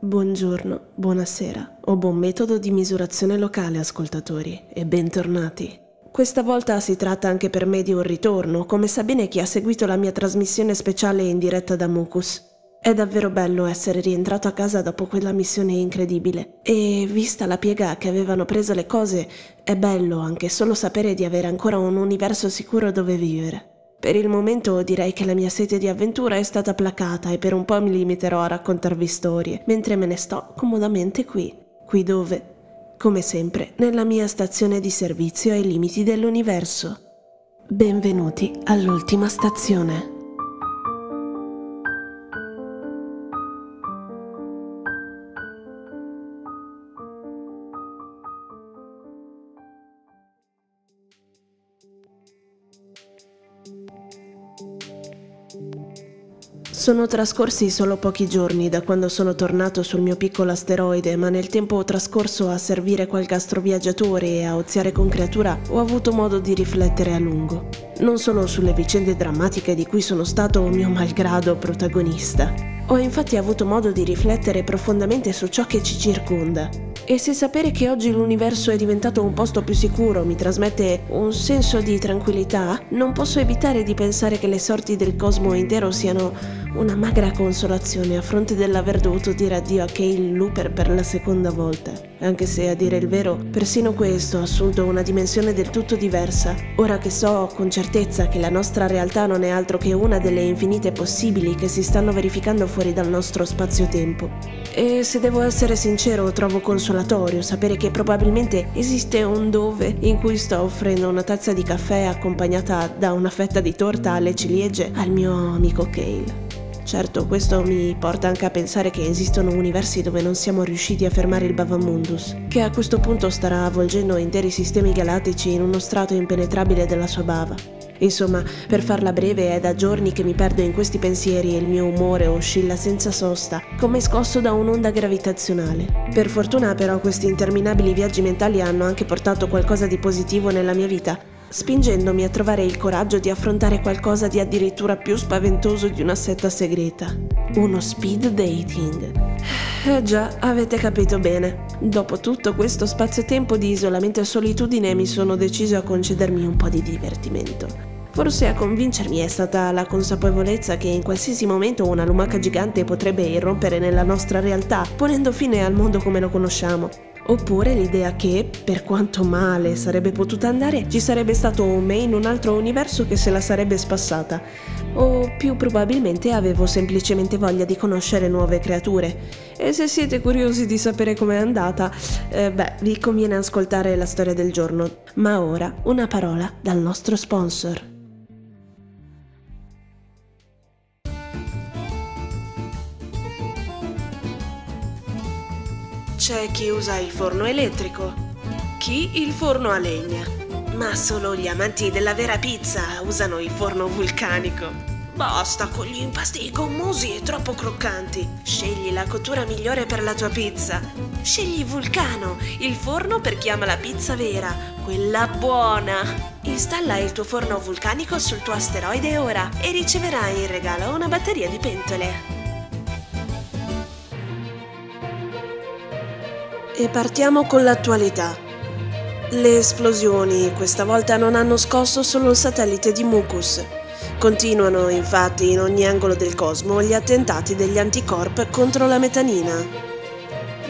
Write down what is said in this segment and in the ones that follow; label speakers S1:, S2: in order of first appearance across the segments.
S1: Buongiorno, buonasera o buon metodo di misurazione locale, ascoltatori, e bentornati. Questa volta si tratta anche per me di un ritorno, come sa bene chi ha seguito la mia trasmissione speciale in diretta da Mucus. È davvero bello essere rientrato a casa dopo quella missione incredibile e, vista la piega che avevano preso le cose, è bello anche solo sapere di avere ancora un universo sicuro dove vivere. Per il momento direi che la mia sete di avventura è stata placata e per un po' mi limiterò a raccontarvi storie, mentre me ne sto comodamente qui. Qui dove? Come sempre, nella mia stazione di servizio ai limiti dell'universo. Benvenuti all'ultima stazione. Sono trascorsi solo pochi giorni da quando sono tornato sul mio piccolo asteroide, ma nel tempo trascorso a servire qualche astroviaggiatore e a oziare con creatura ho avuto modo di riflettere a lungo. Non solo sulle vicende drammatiche di cui sono stato mio malgrado protagonista. Ho infatti avuto modo di riflettere profondamente su ciò che ci circonda. E se sapere che oggi l'universo è diventato un posto più sicuro mi trasmette un senso di tranquillità, non posso evitare di pensare che le sorti del cosmo intero siano una magra consolazione a fronte dell'aver dovuto dire addio a Kale Looper per la seconda volta, anche se a dire il vero, persino questo ha assunto una dimensione del tutto diversa, ora che so con certezza che la nostra realtà non è altro che una delle infinite possibili che si stanno verificando fuori dal nostro spazio-tempo. E se devo essere sincero, trovo consolatorio sapere che probabilmente esiste un dove in cui sto offrendo una tazza di caffè accompagnata da una fetta di torta alle ciliegie al mio amico Kale. Certo, questo mi porta anche a pensare che esistono universi dove non siamo riusciti a fermare il Bavamundus, che a questo punto starà avvolgendo interi sistemi galattici in uno strato impenetrabile della sua bava. Insomma, per farla breve, è da giorni che mi perdo in questi pensieri e il mio umore oscilla senza sosta, come scosso da un'onda gravitazionale. Per fortuna però questi interminabili viaggi mentali hanno anche portato qualcosa di positivo nella mia vita, spingendomi a trovare il coraggio di affrontare qualcosa di addirittura più spaventoso di una setta segreta. Uno speed dating. Eh già, avete capito bene. Dopo tutto questo spazio-tempo di isolamento e solitudine mi sono deciso a concedermi un po' di divertimento. Forse a convincermi è stata la consapevolezza che in qualsiasi momento una lumaca gigante potrebbe irrompere nella nostra realtà, ponendo fine al mondo come lo conosciamo. Oppure l'idea che, per quanto male sarebbe potuta andare, ci sarebbe stato un me in un altro universo che se la sarebbe spassata. O più probabilmente avevo semplicemente voglia di conoscere nuove creature. E se siete curiosi di sapere com'è andata, eh, beh, vi conviene ascoltare la storia del giorno. Ma ora una parola dal nostro sponsor. C'è chi usa il forno elettrico, chi il forno a legna, ma solo gli amanti della vera pizza usano il forno vulcanico. Basta con gli impasti gommosi e troppo croccanti. Scegli la cottura migliore per la tua pizza. Scegli Vulcano, il forno per chi ama la pizza vera, quella buona. Installa il tuo forno vulcanico sul tuo asteroide ora e riceverai in regalo una batteria di pentole. E partiamo con l'attualità. Le esplosioni questa volta non hanno scosso solo il satellite di Mucus. Continuano infatti in ogni angolo del cosmo gli attentati degli anticorp contro la metanina.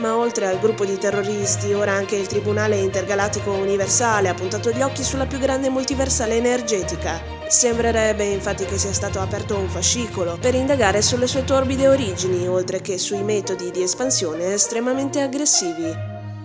S1: Ma oltre al gruppo di terroristi, ora anche il Tribunale Intergalattico Universale ha puntato gli occhi sulla più grande multiversale energetica, Sembrerebbe infatti che sia stato aperto un fascicolo per indagare sulle sue torbide origini, oltre che sui metodi di espansione estremamente aggressivi.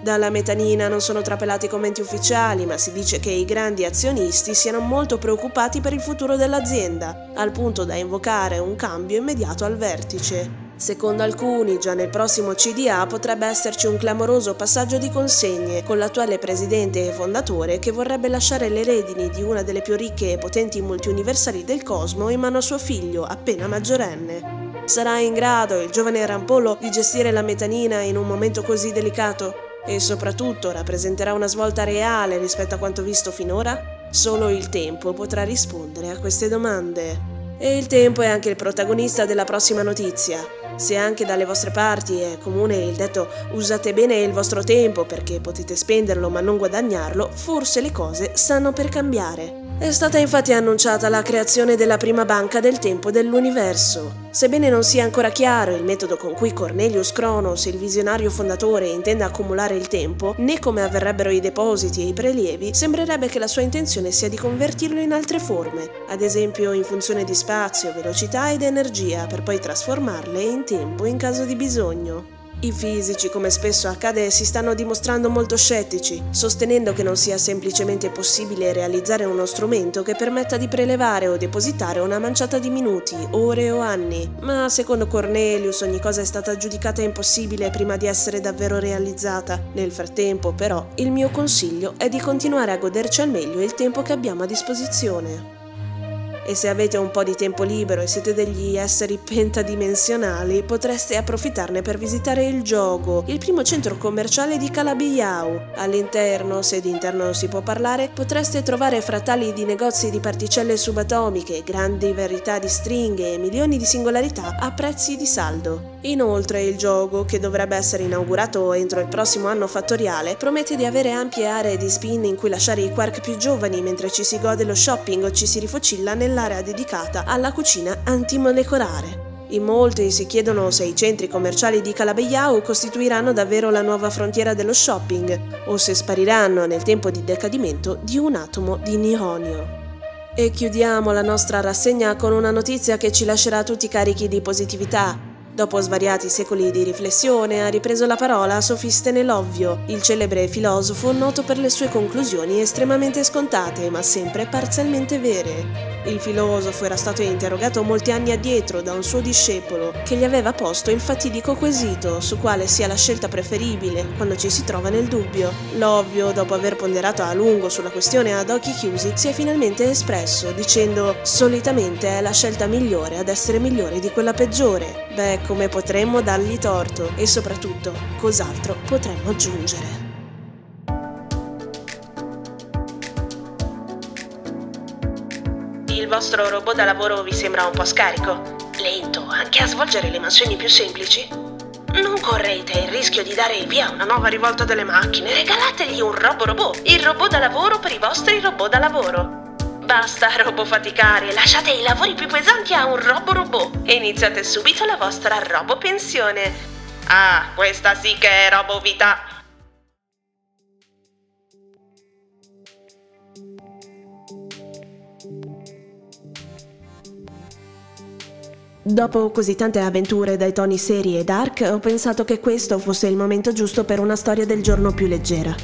S1: Dalla metanina non sono trapelati commenti ufficiali, ma si dice che i grandi azionisti siano molto preoccupati per il futuro dell'azienda, al punto da invocare un cambio immediato al vertice. Secondo alcuni, già nel prossimo CDA potrebbe esserci un clamoroso passaggio di consegne con l'attuale presidente e fondatore che vorrebbe lasciare le redini di una delle più ricche e potenti multiuniversali del cosmo in mano a suo figlio, appena maggiorenne. Sarà in grado il giovane rampollo di gestire la metanina in un momento così delicato? E soprattutto rappresenterà una svolta reale rispetto a quanto visto finora? Solo il tempo potrà rispondere a queste domande. E il tempo è anche il protagonista della prossima notizia. Se anche dalle vostre parti è comune il detto usate bene il vostro tempo perché potete spenderlo ma non guadagnarlo, forse le cose stanno per cambiare. È stata infatti annunciata la creazione della prima banca del tempo dell'universo. Sebbene non sia ancora chiaro il metodo con cui Cornelius Cronos, il visionario fondatore, intenda accumulare il tempo, né come avverrebbero i depositi e i prelievi, sembrerebbe che la sua intenzione sia di convertirlo in altre forme, ad esempio in funzione di spazio, velocità ed energia, per poi trasformarle in tempo in caso di bisogno. I fisici, come spesso accade, si stanno dimostrando molto scettici, sostenendo che non sia semplicemente possibile realizzare uno strumento che permetta di prelevare o depositare una manciata di minuti, ore o anni. Ma secondo Cornelius ogni cosa è stata giudicata impossibile prima di essere davvero realizzata. Nel frattempo, però, il mio consiglio è di continuare a goderci al meglio il tempo che abbiamo a disposizione. E se avete un po' di tempo libero e siete degli esseri pentadimensionali, potreste approfittarne per visitare il gioco, il primo centro commerciale di Calabiao. All'interno, se di interno si può parlare, potreste trovare frattali di negozi di particelle subatomiche, grandi varietà di stringhe e milioni di singolarità a prezzi di saldo. Inoltre il gioco, che dovrebbe essere inaugurato entro il prossimo anno fattoriale, promette di avere ampie aree di spin in cui lasciare i quark più giovani mentre ci si gode lo shopping o ci si rifocilla nell'area dedicata alla cucina antimolecolare. In molti si chiedono se i centri commerciali di Calabeiao costituiranno davvero la nuova frontiera dello shopping o se spariranno nel tempo di decadimento di un atomo di nihonio. E chiudiamo la nostra rassegna con una notizia che ci lascerà tutti carichi di positività Dopo svariati secoli di riflessione ha ripreso la parola Sofistene Lovio, il celebre filosofo noto per le sue conclusioni estremamente scontate ma sempre parzialmente vere. Il filosofo era stato interrogato molti anni addietro da un suo discepolo che gli aveva posto il fatidico quesito su quale sia la scelta preferibile quando ci si trova nel dubbio. L'ovvio, dopo aver ponderato a lungo sulla questione ad occhi chiusi, si è finalmente espresso dicendo solitamente è la scelta migliore ad essere migliore di quella peggiore. Beh, come potremmo dargli torto e soprattutto cos'altro potremmo aggiungere.
S2: Il vostro robot da lavoro vi sembra un po' scarico? Lento anche a svolgere le mansioni più semplici? Non correte il rischio di dare il via a una nuova rivolta delle macchine. Regalategli un robo robot, il robot da lavoro per i vostri robot da lavoro. Basta robofaticare, lasciate i lavori più pesanti a un robo robot e iniziate subito la vostra robo pensione. Ah, questa sì che è robo vita.
S1: Dopo così tante avventure dai toni seri e dark, ho pensato che questo fosse il momento giusto per una storia del giorno più leggera.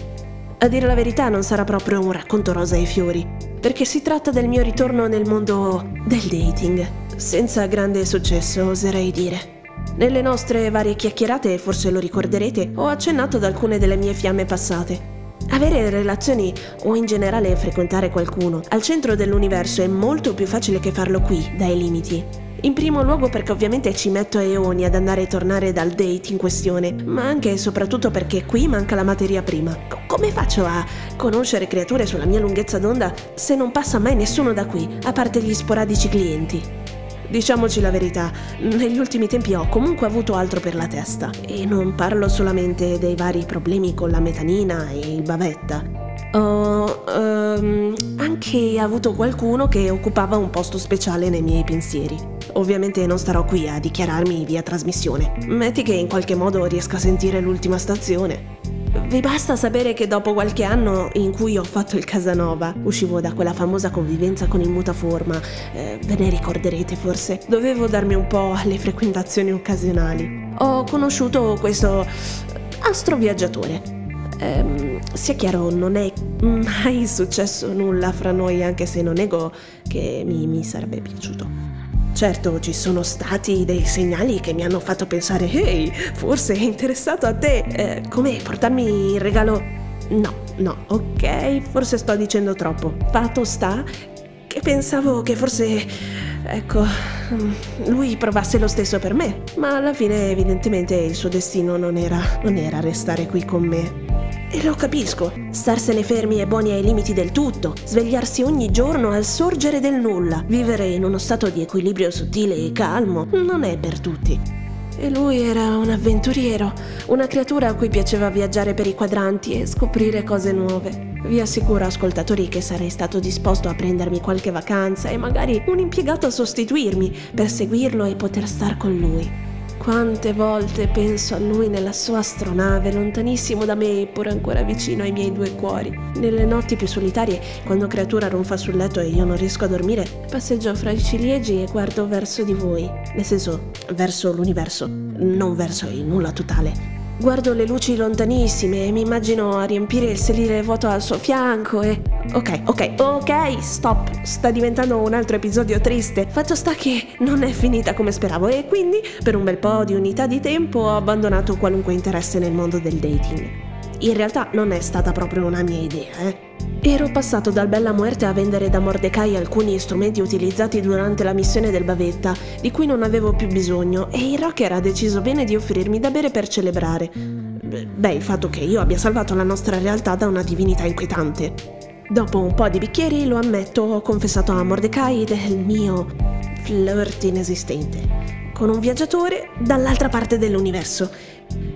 S1: A dire la verità non sarà proprio un racconto rosa e fiori, perché si tratta del mio ritorno nel mondo del dating, senza grande successo oserei dire. Nelle nostre varie chiacchierate, forse lo ricorderete, ho accennato ad alcune delle mie fiamme passate. Avere relazioni o in generale frequentare qualcuno al centro dell'universo è molto più facile che farlo qui, dai limiti. In primo luogo perché ovviamente ci metto eoni ad andare e tornare dal date in questione, ma anche e soprattutto perché qui manca la materia prima. C- come faccio a conoscere creature sulla mia lunghezza d'onda se non passa mai nessuno da qui, a parte gli sporadici clienti? Diciamoci la verità, negli ultimi tempi ho comunque avuto altro per la testa. E non parlo solamente dei vari problemi con la metanina e il bavetta um, anche avuto qualcuno che occupava un posto speciale nei miei pensieri. Ovviamente non starò qui a dichiararmi via trasmissione. Metti che in qualche modo riesca a sentire l'ultima stazione. Vi basta sapere che dopo qualche anno in cui ho fatto il Casanova, uscivo da quella famosa convivenza con il mutaforma, eh, ve ne ricorderete forse, dovevo darmi un po' alle frequentazioni occasionali. Ho conosciuto questo astroviaggiatore ehm, sia chiaro, non è mai successo nulla fra noi, anche se non nego che mi, mi sarebbe piaciuto. Certo, ci sono stati dei segnali che mi hanno fatto pensare, ehi, forse è interessato a te, eh, come portarmi il regalo? No, no, ok, forse sto dicendo troppo. Fatto sta che pensavo che forse, ecco, lui provasse lo stesso per me, ma alla fine evidentemente il suo destino non era, non era restare qui con me E lo capisco. Starsene fermi e buoni ai limiti del tutto, svegliarsi ogni giorno al sorgere del nulla, vivere in uno stato di equilibrio sottile e calmo, non è per tutti. E lui era un avventuriero, una creatura a cui piaceva viaggiare per i quadranti e scoprire cose nuove. Vi assicuro, ascoltatori, che sarei stato disposto a prendermi qualche vacanza e magari un impiegato a sostituirmi per seguirlo e poter star con lui. Quante volte penso a lui nella sua astronave, lontanissimo da me eppure ancora vicino ai miei due cuori. Nelle notti più solitarie, quando creatura ronfa sul letto e io non riesco a dormire, passeggio fra i ciliegi e guardo verso di voi. Nel senso, verso l'universo, non verso il nulla totale. Guardo le luci lontanissime e mi immagino a riempire il sedile vuoto al suo fianco e... Ok, ok, ok, stop. Sta diventando un altro episodio triste. Fatto sta che non è finita come speravo e quindi per un bel po' di unità di tempo ho abbandonato qualunque interesse nel mondo del dating. In realtà non è stata proprio una mia idea, eh. Ero passato dal Bella Muerte a vendere da Mordecai alcuni strumenti utilizzati durante la missione del Bavetta, di cui non avevo più bisogno, e il rocker ha deciso bene di offrirmi da bere per celebrare. Beh, il fatto che io abbia salvato la nostra realtà da una divinità inquietante. Dopo un po' di bicchieri, lo ammetto, ho confessato a Mordecai del mio flirt inesistente con un viaggiatore dall'altra parte dell'universo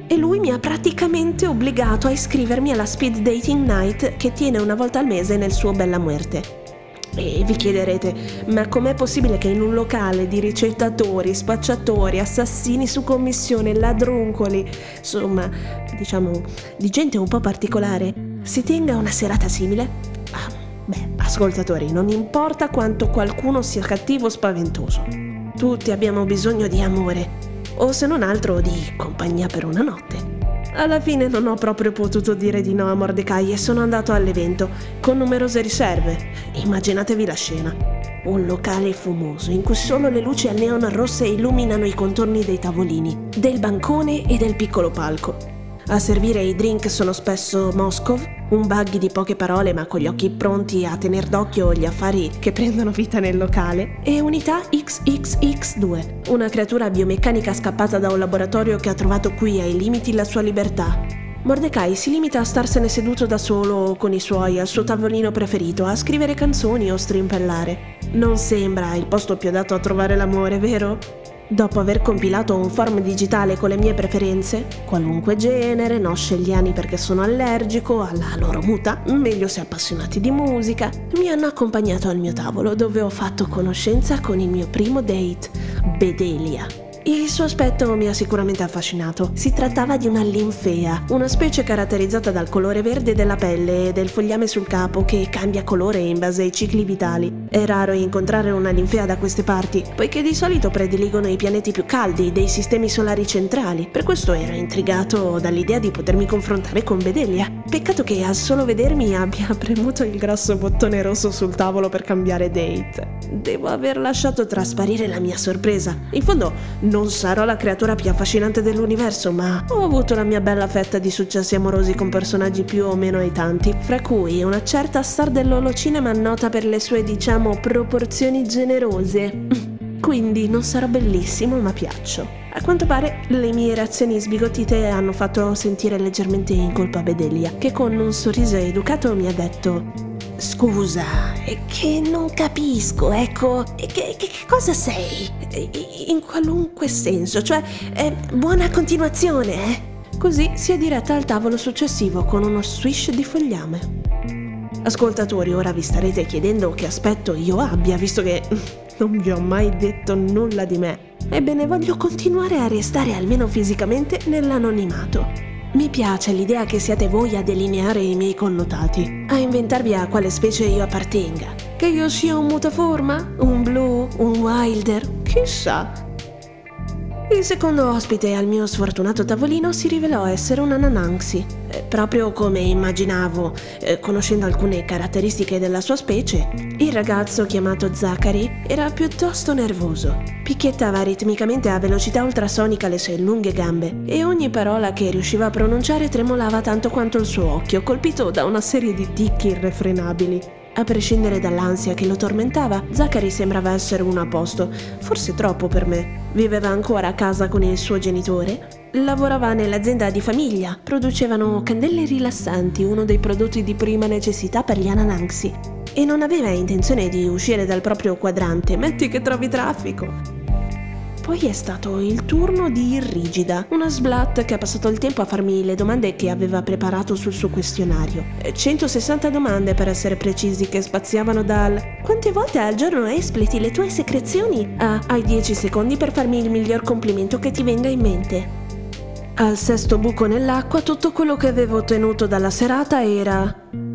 S1: e lui mi ha praticamente obbligato a iscrivermi alla speed dating night che tiene una volta al mese nel suo Bella Muerte. E vi chiederete, ma com'è possibile che in un locale di ricettatori, spacciatori, assassini su commissione, ladruncoli, insomma, diciamo, di gente un po' particolare, si tenga una serata simile? Ah, beh, ascoltatori, non importa quanto qualcuno sia cattivo o spaventoso. Tutti abbiamo bisogno di amore o se non altro di compagnia per una notte. Alla fine non ho proprio potuto dire di no a Mordecai e sono andato all'evento con numerose riserve. Immaginatevi la scena. Un locale fumoso in cui solo le luci a neon rosse illuminano i contorni dei tavolini, del bancone e del piccolo palco. A servire i drink sono spesso Moscov, un buggy di poche parole ma con gli occhi pronti a tener d'occhio gli affari che prendono vita nel locale, e Unità XXX2, una creatura biomeccanica scappata da un laboratorio che ha trovato qui ai limiti la sua libertà. Mordecai si limita a starsene seduto da solo con i suoi al suo tavolino preferito, a scrivere canzoni o strimpellare. Non sembra il posto più adatto a trovare l'amore, vero? Dopo aver compilato un form digitale con le mie preferenze, qualunque genere, no scegliani perché sono allergico alla loro muta, meglio se appassionati di musica, mi hanno accompagnato al mio tavolo dove ho fatto conoscenza con il mio primo date, Bedelia. Il suo aspetto mi ha sicuramente affascinato. Si trattava di una linfea, una specie caratterizzata dal colore verde della pelle e del fogliame sul capo che cambia colore in base ai cicli vitali. È raro incontrare una linfea da queste parti, poiché di solito prediligono i pianeti più caldi dei sistemi solari centrali. Per questo ero intrigato dall'idea di potermi confrontare con Bedelia. Peccato che al solo vedermi abbia premuto il grosso bottone rosso sul tavolo per cambiare date. Devo aver lasciato trasparire la mia sorpresa. In fondo, non sarò la creatura più affascinante dell'universo, ma ho avuto la mia bella fetta di successi amorosi con personaggi più o meno aitanti, fra cui una certa star dell'Holocinema nota per le sue, diciamo, proporzioni generose. Quindi non sarò bellissimo, ma piaccio. A quanto pare le mie reazioni sbigottite hanno fatto sentire leggermente in colpa Bedelia, che con un sorriso educato mi ha detto Scusa, è che non capisco, ecco, che, che, che cosa sei? In qualunque senso, cioè, eh, buona continuazione, eh? Così si è diretta al tavolo successivo con uno swish di fogliame. Ascoltatori, ora vi starete chiedendo che aspetto io abbia, visto che non vi ho mai detto nulla di me. Ebbene, voglio continuare a restare almeno fisicamente nell'anonimato. Mi piace l'idea che siate voi a delineare i miei connotati, a inventarvi a quale specie io appartenga. Che io sia un mutaforma? Un blu? Un wilder? Chissà. Il secondo ospite al mio sfortunato tavolino si rivelò essere una Nananxi. Eh, proprio come immaginavo, eh, conoscendo alcune caratteristiche della sua specie, il ragazzo chiamato Zachary era piuttosto nervoso. Picchiettava ritmicamente a velocità ultrasonica le sue lunghe gambe e ogni parola che riusciva a pronunciare tremolava tanto quanto il suo occhio, colpito da una serie di ticchi irrefrenabili. A prescindere dall'ansia che lo tormentava, Zachary sembrava essere uno a posto, forse troppo per me. Viveva ancora a casa con il suo genitore, lavorava nell'azienda di famiglia, producevano candele rilassanti, uno dei prodotti di prima necessità per gli anananxi, e non aveva intenzione di uscire dal proprio quadrante, metti che trovi traffico. Poi è stato il turno di Irrigida, una sblat che ha passato il tempo a farmi le domande che aveva preparato sul suo questionario. 160 domande per essere precisi che spaziavano dal quante volte al giorno espleti le tue secrezioni a hai 10 secondi per farmi il miglior complimento che ti venga in mente. Al sesto buco nell'acqua tutto quello che avevo ottenuto dalla serata era 1.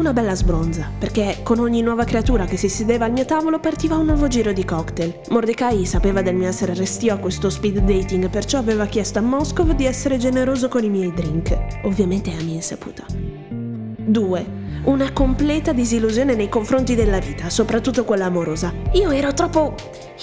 S1: Una bella sbronza, perché con ogni nuova creatura che si sedeva al mio tavolo partiva un nuovo giro di cocktail. Mordecai sapeva del mio essere restio a questo speed dating, perciò aveva chiesto a Moscow di essere generoso con i miei drink, ovviamente a mia insaputa. 2. Una completa disillusione nei confronti della vita, soprattutto quella amorosa. Io ero troppo...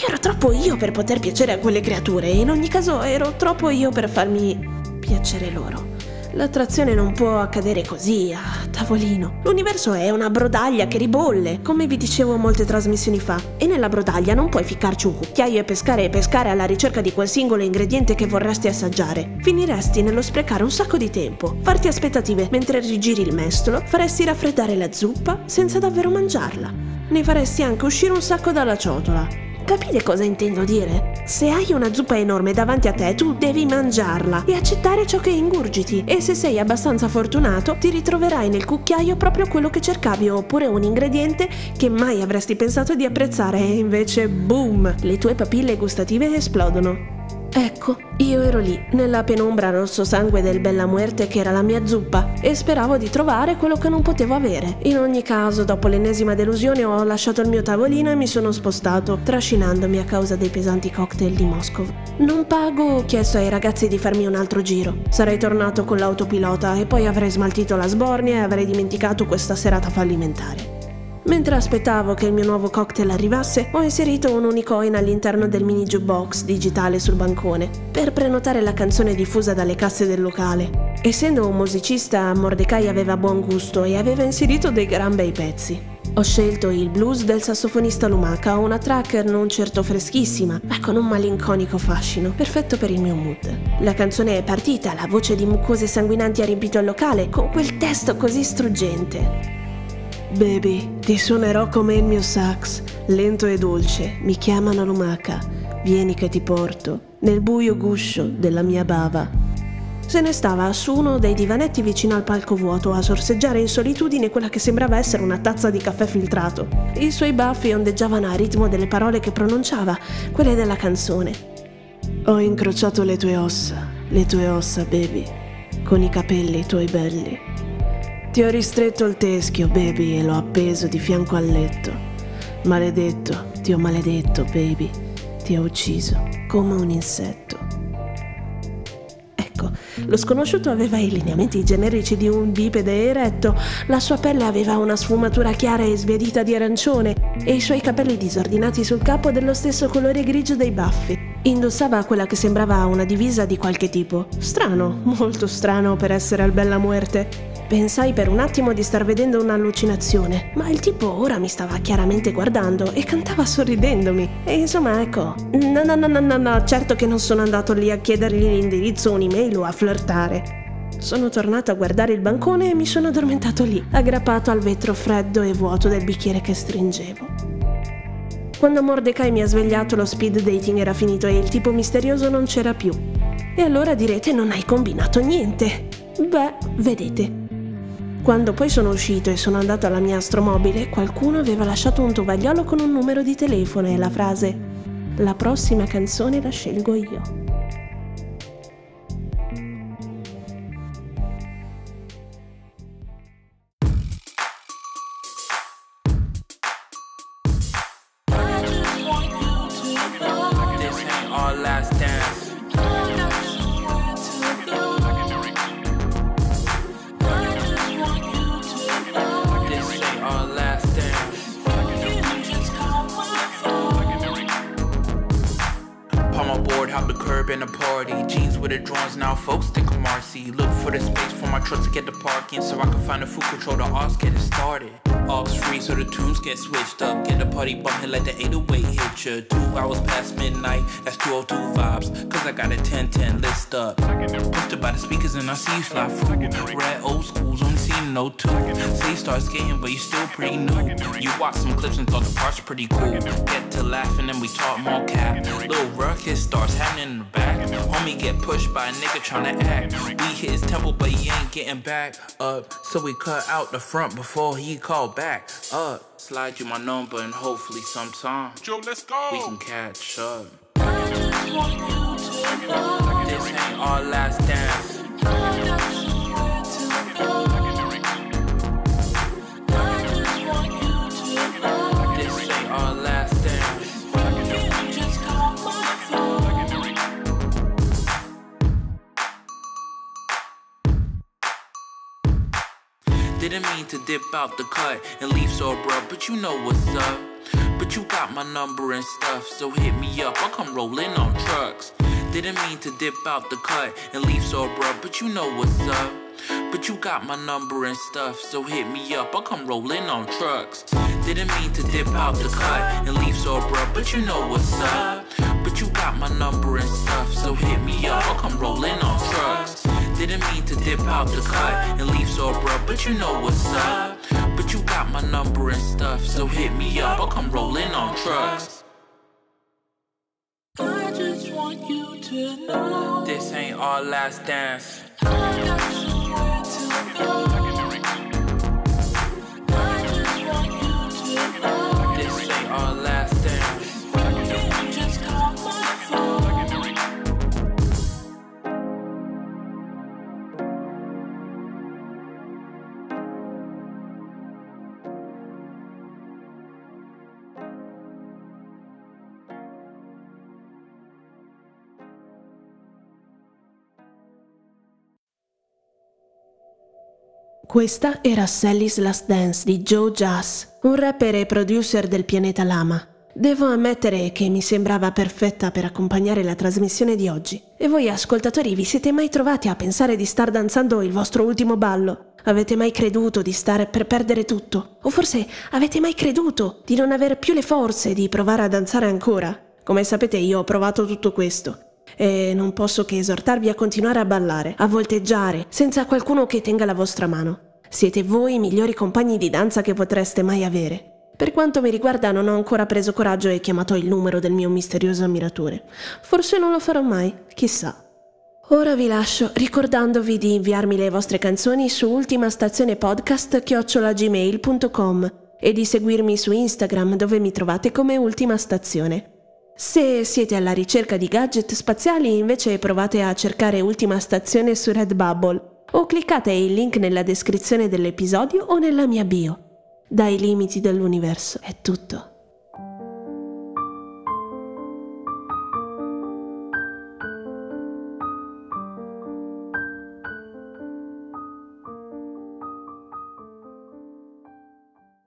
S1: Io ero troppo io per poter piacere a quelle creature e in ogni caso ero troppo io per farmi piacere loro. L'attrazione non può accadere così, a tavolino. L'universo è una brodaglia che ribolle, come vi dicevo molte trasmissioni fa. E nella brodaglia non puoi ficcarci un cucchiaio e pescare e pescare alla ricerca di quel singolo ingrediente che vorresti assaggiare. Finiresti nello sprecare un sacco di tempo, farti aspettative mentre rigiri il mestolo, faresti raffreddare la zuppa senza davvero mangiarla. Ne faresti anche uscire un sacco dalla ciotola. Capite cosa intendo dire? Se hai una zuppa enorme davanti a te, tu devi mangiarla e accettare ciò che ingurgiti. E se sei abbastanza fortunato, ti ritroverai nel cucchiaio proprio quello che cercavi, oppure un ingrediente che mai avresti pensato di apprezzare e invece, boom, le tue papille gustative esplodono. Ecco, io ero lì, nella penombra rosso sangue del Bella Muerte che era la mia zuppa, e speravo di trovare quello che non potevo avere. In ogni caso, dopo l'ennesima delusione ho lasciato il mio tavolino e mi sono spostato, trascinandomi a causa dei pesanti cocktail di Moscow. Non pago, ho chiesto ai ragazzi di farmi un altro giro. Sarei tornato con l'autopilota e poi avrei smaltito la sbornia e avrei dimenticato questa serata fallimentare. Mentre aspettavo che il mio nuovo cocktail arrivasse, ho inserito un unicoin all'interno del mini jukebox digitale sul bancone per prenotare la canzone diffusa dalle casse del locale. Essendo un musicista, Mordecai aveva buon gusto e aveva inserito dei gran bei pezzi. Ho scelto il blues del sassofonista Lumaca, una track non certo freschissima, ma con un malinconico fascino, perfetto per il mio mood. La canzone è partita, la voce di mucose sanguinanti ha riempito il locale, con quel testo così struggente. Baby, ti suonerò come il mio sax, lento e dolce, mi chiamano lumaca, vieni che ti porto, nel buio guscio della mia bava. Se ne stava su uno dei divanetti vicino al palco vuoto a sorseggiare in solitudine quella che sembrava essere una tazza di caffè filtrato. I suoi baffi ondeggiavano a ritmo delle parole che pronunciava, quelle della canzone. Ho incrociato le tue ossa, le tue ossa, baby, con i capelli tuoi belli. Ti ho ristretto il teschio, baby, e l'ho appeso di fianco al letto. Maledetto, ti ho maledetto, baby. Ti ho ucciso come un insetto. Ecco, lo sconosciuto aveva i lineamenti generici di un bipede eretto, la sua pelle aveva una sfumatura chiara e sbiadita di arancione e i suoi capelli disordinati sul capo dello stesso colore grigio dei baffi. Indossava quella che sembrava una divisa di qualche tipo. Strano, molto strano per essere al Bella Muerte. Pensai per un attimo di star vedendo un'allucinazione, ma il tipo ora mi stava chiaramente guardando e cantava sorridendomi. E insomma, ecco, no, no, no, no, no, no, certo che non sono andato lì a chiedergli l'indirizzo un'email o a flirtare. Sono tornato a guardare il bancone e mi sono addormentato lì, aggrappato al vetro freddo e vuoto del bicchiere che stringevo. Quando Mordecai mi ha svegliato lo speed dating era finito e il tipo misterioso non c'era più. E allora direte non hai combinato niente. Beh, vedete, quando poi sono uscito e sono andato alla mia astromobile, qualcuno aveva lasciato un tovagliolo con un numero di telefono e la frase La prossima canzone la scelgo io.
S3: With the drawings, now folks think I'm RC. Look for the space for my truck to get the parking so I can find the food control the arts get it started. Aux free so the tunes get switched up. Get the party bumping like the 808 hit ya. Two hours past midnight, that's 202 vibes. Cause I got a 1010 list up. Posted by the speakers and I see you fly through. Red old schools, only seen no two. Say you start skating, but you still pretty new. You watch some clips and thought the parts pretty cool. Get to laughing and we talk more cap. Little ruckus starts happening in the back. Homie get pushed by a nigga tryna act. We hit his temple, but he ain't getting back up. So we cut out the front before he called back up. Slide you my number and hopefully sometime
S4: Joe, let's go.
S3: we can catch up. Dip out the cut and leave so abrupt, but you know what's up. But you got my number and stuff, so hit me up. I'll come rolling on trucks. Didn't mean to dip out the cut and leave so abrupt, but you know what's up. But you got my number and stuff, so hit me up. I'll come rolling on trucks. Didn't mean to dip out the cut and leave so abrupt, but you know what's up. But you got my number and stuff, so hit me up. I'll come rolling on. Didn't mean to dip out the cut and leave so abrupt, but you know what's up. But you got my number and stuff, so hit me up. I'll come rolling on trucks.
S5: I just want you to know
S3: This ain't our last dance.
S5: I got somewhere to go.
S1: Questa era Sally's Last Dance di Joe Jazz, un rapper e producer del pianeta Lama. Devo ammettere che mi sembrava perfetta per accompagnare la trasmissione di oggi. E voi ascoltatori vi siete mai trovati a pensare di star danzando il vostro ultimo ballo? Avete mai creduto di stare per perdere tutto? O forse avete mai creduto di non aver più le forze di provare a danzare ancora? Come sapete io ho provato tutto questo e non posso che esortarvi a continuare a ballare, a volteggiare, senza qualcuno che tenga la vostra mano. Siete voi i migliori compagni di danza che potreste mai avere. Per quanto mi riguarda non ho ancora preso coraggio e chiamato il numero del mio misterioso ammiratore. Forse non lo farò mai, chissà. Ora vi lascio ricordandovi di inviarmi le vostre canzoni su ultimastazionepodcast chiocciolagmail.com e di seguirmi su Instagram dove mi trovate come Ultima Stazione. Se siete alla ricerca di gadget spaziali, invece provate a cercare Ultima Stazione su Redbubble o cliccate il link nella descrizione dell'episodio o nella mia bio. Dai limiti dell'universo è tutto.